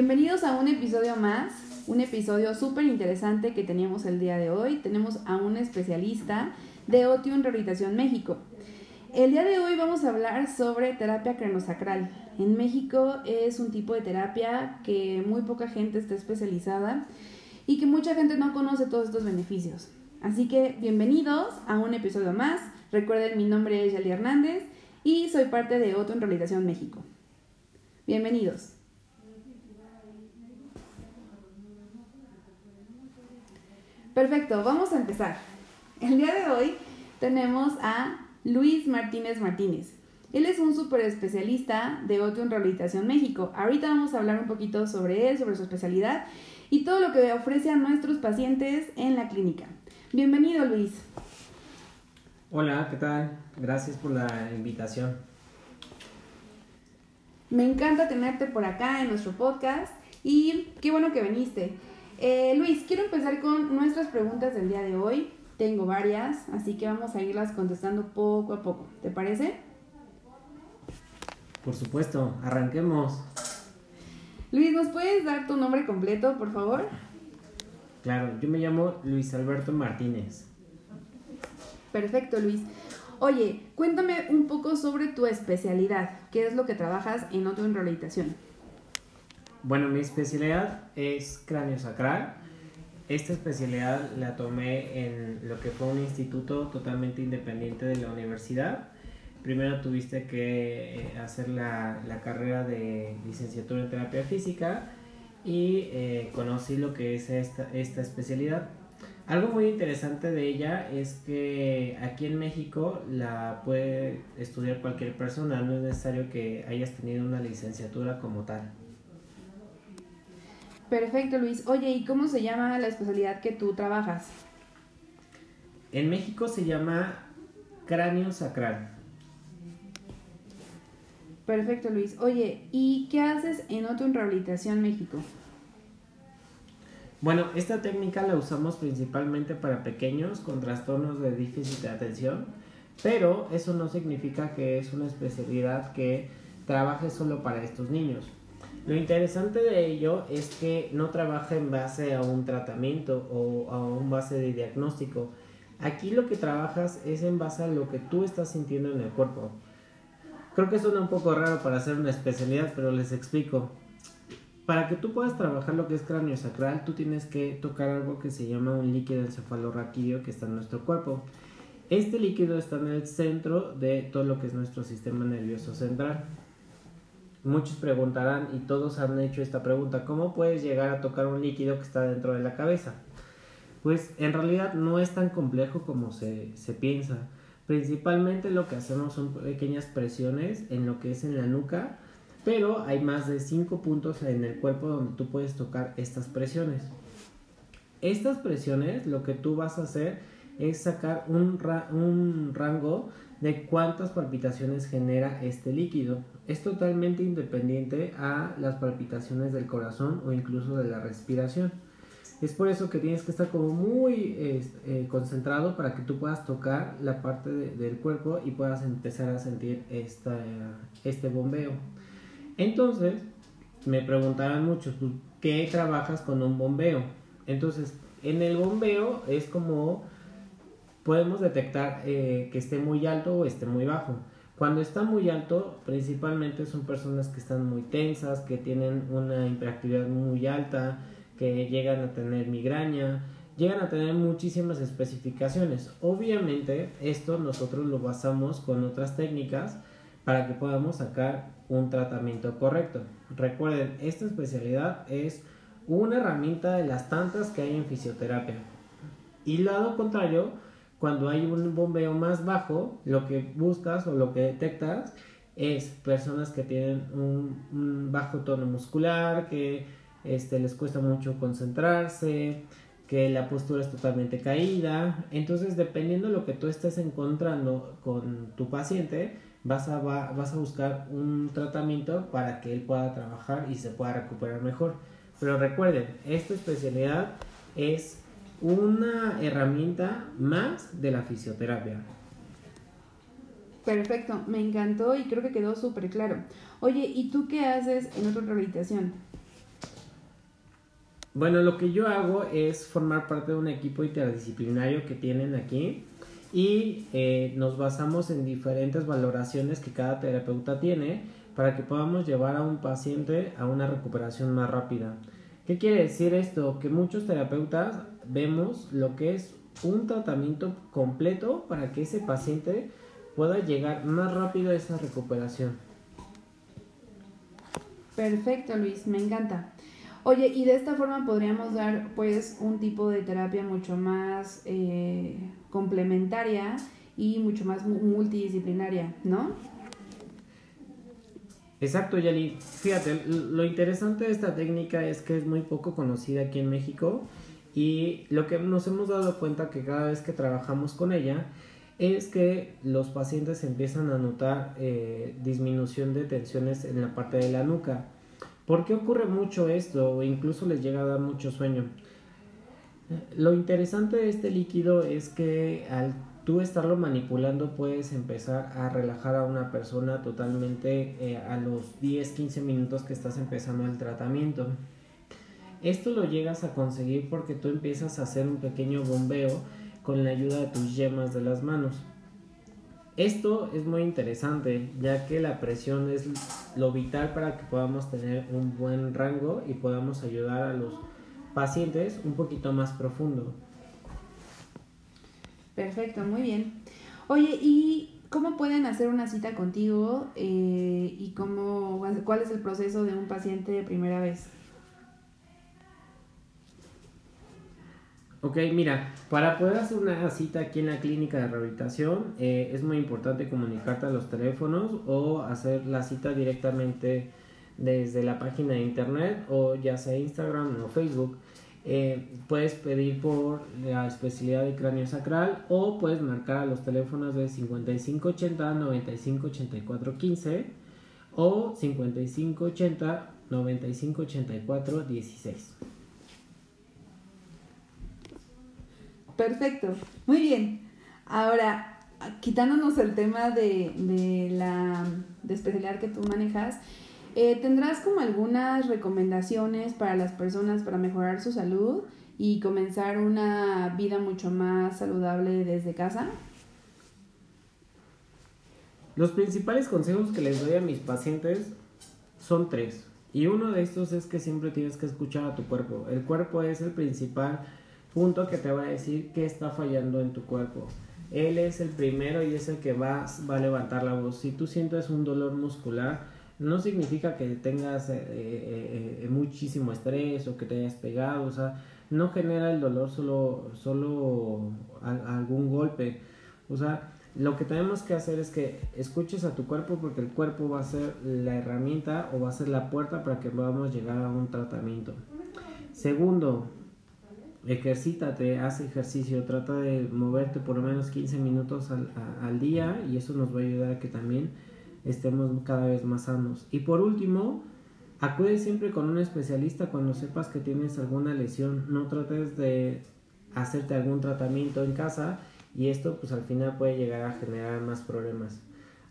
Bienvenidos a un episodio más, un episodio súper interesante que teníamos el día de hoy. Tenemos a un especialista de Otium Rehabilitación México. El día de hoy vamos a hablar sobre terapia crenosacral. En México es un tipo de terapia que muy poca gente está especializada y que mucha gente no conoce todos estos beneficios. Así que bienvenidos a un episodio más. Recuerden, mi nombre es Yali Hernández y soy parte de Otium Rehabilitación México. Bienvenidos. Perfecto, vamos a empezar. El día de hoy tenemos a Luis Martínez Martínez. Él es un super especialista de Otium Rehabilitación México. Ahorita vamos a hablar un poquito sobre él, sobre su especialidad y todo lo que ofrece a nuestros pacientes en la clínica. Bienvenido, Luis. Hola, ¿qué tal? Gracias por la invitación. Me encanta tenerte por acá en nuestro podcast y qué bueno que viniste. Eh, Luis, quiero empezar con nuestras preguntas del día de hoy. Tengo varias, así que vamos a irlas contestando poco a poco. ¿Te parece? Por supuesto, arranquemos. Luis, ¿nos puedes dar tu nombre completo, por favor? Claro, yo me llamo Luis Alberto Martínez. Perfecto, Luis. Oye, cuéntame un poco sobre tu especialidad. ¿Qué es lo que trabajas en Otto en Rehabilitación? Bueno, mi especialidad es cráneo sacral. Esta especialidad la tomé en lo que fue un instituto totalmente independiente de la universidad. Primero tuviste que eh, hacer la, la carrera de licenciatura en terapia física y eh, conocí lo que es esta, esta especialidad. Algo muy interesante de ella es que aquí en México la puede estudiar cualquier persona, no es necesario que hayas tenido una licenciatura como tal. Perfecto, Luis. Oye, ¿y cómo se llama la especialidad que tú trabajas? En México se llama cráneo sacral. Perfecto, Luis. Oye, ¿y qué haces en Otum Rehabilitación México? Bueno, esta técnica la usamos principalmente para pequeños con trastornos de déficit de atención, pero eso no significa que es una especialidad que trabaje solo para estos niños. Lo interesante de ello es que no trabaja en base a un tratamiento o a un base de diagnóstico. Aquí lo que trabajas es en base a lo que tú estás sintiendo en el cuerpo. Creo que suena un poco raro para hacer una especialidad, pero les explico. Para que tú puedas trabajar lo que es cráneo sacral, tú tienes que tocar algo que se llama un líquido encefalorraquídeo que está en nuestro cuerpo. Este líquido está en el centro de todo lo que es nuestro sistema nervioso central. Muchos preguntarán, y todos han hecho esta pregunta, ¿cómo puedes llegar a tocar un líquido que está dentro de la cabeza? Pues en realidad no es tan complejo como se, se piensa. Principalmente lo que hacemos son pequeñas presiones en lo que es en la nuca, pero hay más de 5 puntos en el cuerpo donde tú puedes tocar estas presiones. Estas presiones lo que tú vas a hacer es sacar un, un rango de cuántas palpitaciones genera este líquido. Es totalmente independiente a las palpitaciones del corazón o incluso de la respiración. Es por eso que tienes que estar como muy eh, concentrado para que tú puedas tocar la parte de, del cuerpo y puedas empezar a sentir este bombeo. Entonces, me preguntarán muchos, pues, ¿qué trabajas con un bombeo? Entonces, en el bombeo es como podemos detectar eh, que esté muy alto o esté muy bajo. Cuando está muy alto, principalmente son personas que están muy tensas, que tienen una hiperactividad muy alta, que llegan a tener migraña, llegan a tener muchísimas especificaciones. Obviamente, esto nosotros lo basamos con otras técnicas para que podamos sacar un tratamiento correcto. Recuerden, esta especialidad es una herramienta de las tantas que hay en fisioterapia. Y lado contrario, cuando hay un bombeo más bajo, lo que buscas o lo que detectas es personas que tienen un, bajo tono muscular, que este, les cuesta mucho concentrarse, que la postura es totalmente caída. Entonces, dependiendo de lo que tú estés encontrando con tu paciente, vas a, va, vas a buscar un tratamiento para que él pueda trabajar y se pueda recuperar mejor. Pero recuerden, esta especialidad es una herramienta más de la fisioterapia. Perfecto, me encantó y creo que quedó súper claro. Oye, ¿y tú qué haces en otra rehabilitación? Bueno, lo que yo hago es formar parte de un equipo interdisciplinario que tienen aquí y eh, nos basamos en diferentes valoraciones que cada terapeuta tiene para que podamos llevar a un paciente a una recuperación más rápida. ¿Qué quiere decir esto? Que muchos terapeutas vemos lo que es un tratamiento completo para que ese paciente pueda llegar más rápido a esa recuperación. Perfecto, Luis, me encanta. Oye, y de esta forma podríamos dar pues un tipo de terapia mucho más eh, complementaria y mucho más multidisciplinaria, ¿no? Exacto, Yali. Fíjate, lo interesante de esta técnica es que es muy poco conocida aquí en México y lo que nos hemos dado cuenta que cada vez que trabajamos con ella es que los pacientes empiezan a notar eh, disminución de tensiones en la parte de la nuca. ¿Por qué ocurre mucho esto incluso les llega a dar mucho sueño? Lo interesante de este líquido es que al tú estarlo manipulando puedes empezar a relajar a una persona totalmente eh, a los 10-15 minutos que estás empezando el tratamiento. Esto lo llegas a conseguir porque tú empiezas a hacer un pequeño bombeo con la ayuda de tus yemas de las manos. Esto es muy interesante ya que la presión es lo vital para que podamos tener un buen rango y podamos ayudar a los pacientes un poquito más profundo. Perfecto, muy bien. Oye, ¿y cómo pueden hacer una cita contigo eh, y cómo, cuál es el proceso de un paciente de primera vez? Ok, mira, para poder hacer una cita aquí en la clínica de rehabilitación eh, es muy importante comunicarte a los teléfonos o hacer la cita directamente desde la página de internet o ya sea Instagram o Facebook. Eh, puedes pedir por la especialidad de cráneo sacral o puedes marcar a los teléfonos de 5580 9584 15 o 5580 9584 16. Perfecto, muy bien. Ahora, quitándonos el tema de, de la de especialidad que tú manejas, eh, ¿tendrás como algunas recomendaciones para las personas para mejorar su salud y comenzar una vida mucho más saludable desde casa? Los principales consejos que les doy a mis pacientes son tres. Y uno de estos es que siempre tienes que escuchar a tu cuerpo. El cuerpo es el principal punto que te va a decir qué está fallando en tu cuerpo. Él es el primero y es el que va, va a levantar la voz. Si tú sientes un dolor muscular, no significa que tengas eh, eh, eh, muchísimo estrés o que te hayas pegado, o sea, no genera el dolor solo, solo algún golpe. O sea, lo que tenemos que hacer es que escuches a tu cuerpo porque el cuerpo va a ser la herramienta o va a ser la puerta para que podamos llegar a un tratamiento. Segundo, ejercítate, haz ejercicio, trata de moverte por lo menos 15 minutos al, al, día y eso nos va a ayudar a que también estemos cada vez más sanos. Y por último, acude siempre con un especialista cuando sepas que tienes alguna lesión, no trates de hacerte algún tratamiento en casa y esto pues al final puede llegar a generar más problemas.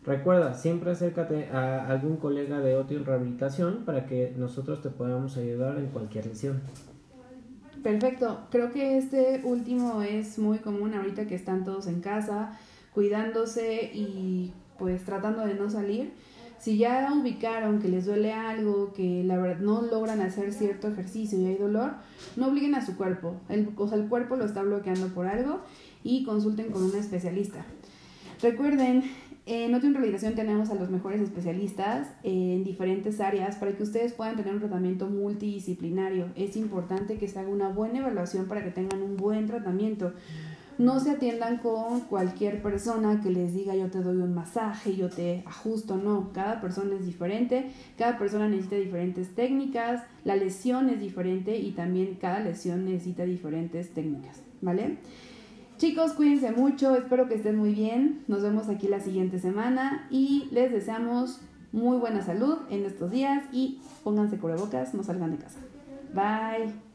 Recuerda, siempre acércate a algún colega de Otio en rehabilitación para que nosotros te podamos ayudar en cualquier lesión. Perfecto, creo que este último es muy común ahorita que están todos en casa, cuidándose y pues tratando de no salir. Si ya ubicaron que les duele algo, que la verdad no logran hacer cierto ejercicio y hay dolor, no obliguen a su cuerpo. El, o sea, el cuerpo lo está bloqueando por algo y consulten con un especialista. Recuerden en otra Rehabilitación tenemos a los mejores especialistas en diferentes áreas para que ustedes puedan tener un tratamiento multidisciplinario. Es importante que se haga una buena evaluación para que tengan un buen tratamiento. No se atiendan con cualquier persona que les diga yo te doy un masaje, yo te ajusto, no, cada persona es diferente, cada persona necesita diferentes técnicas, la lesión es diferente y también cada lesión necesita diferentes técnicas, ¿vale? Chicos, cuídense mucho, espero que estén muy bien. Nos vemos aquí la siguiente semana y les deseamos muy buena salud en estos días y pónganse cubrebocas, no salgan de casa. Bye.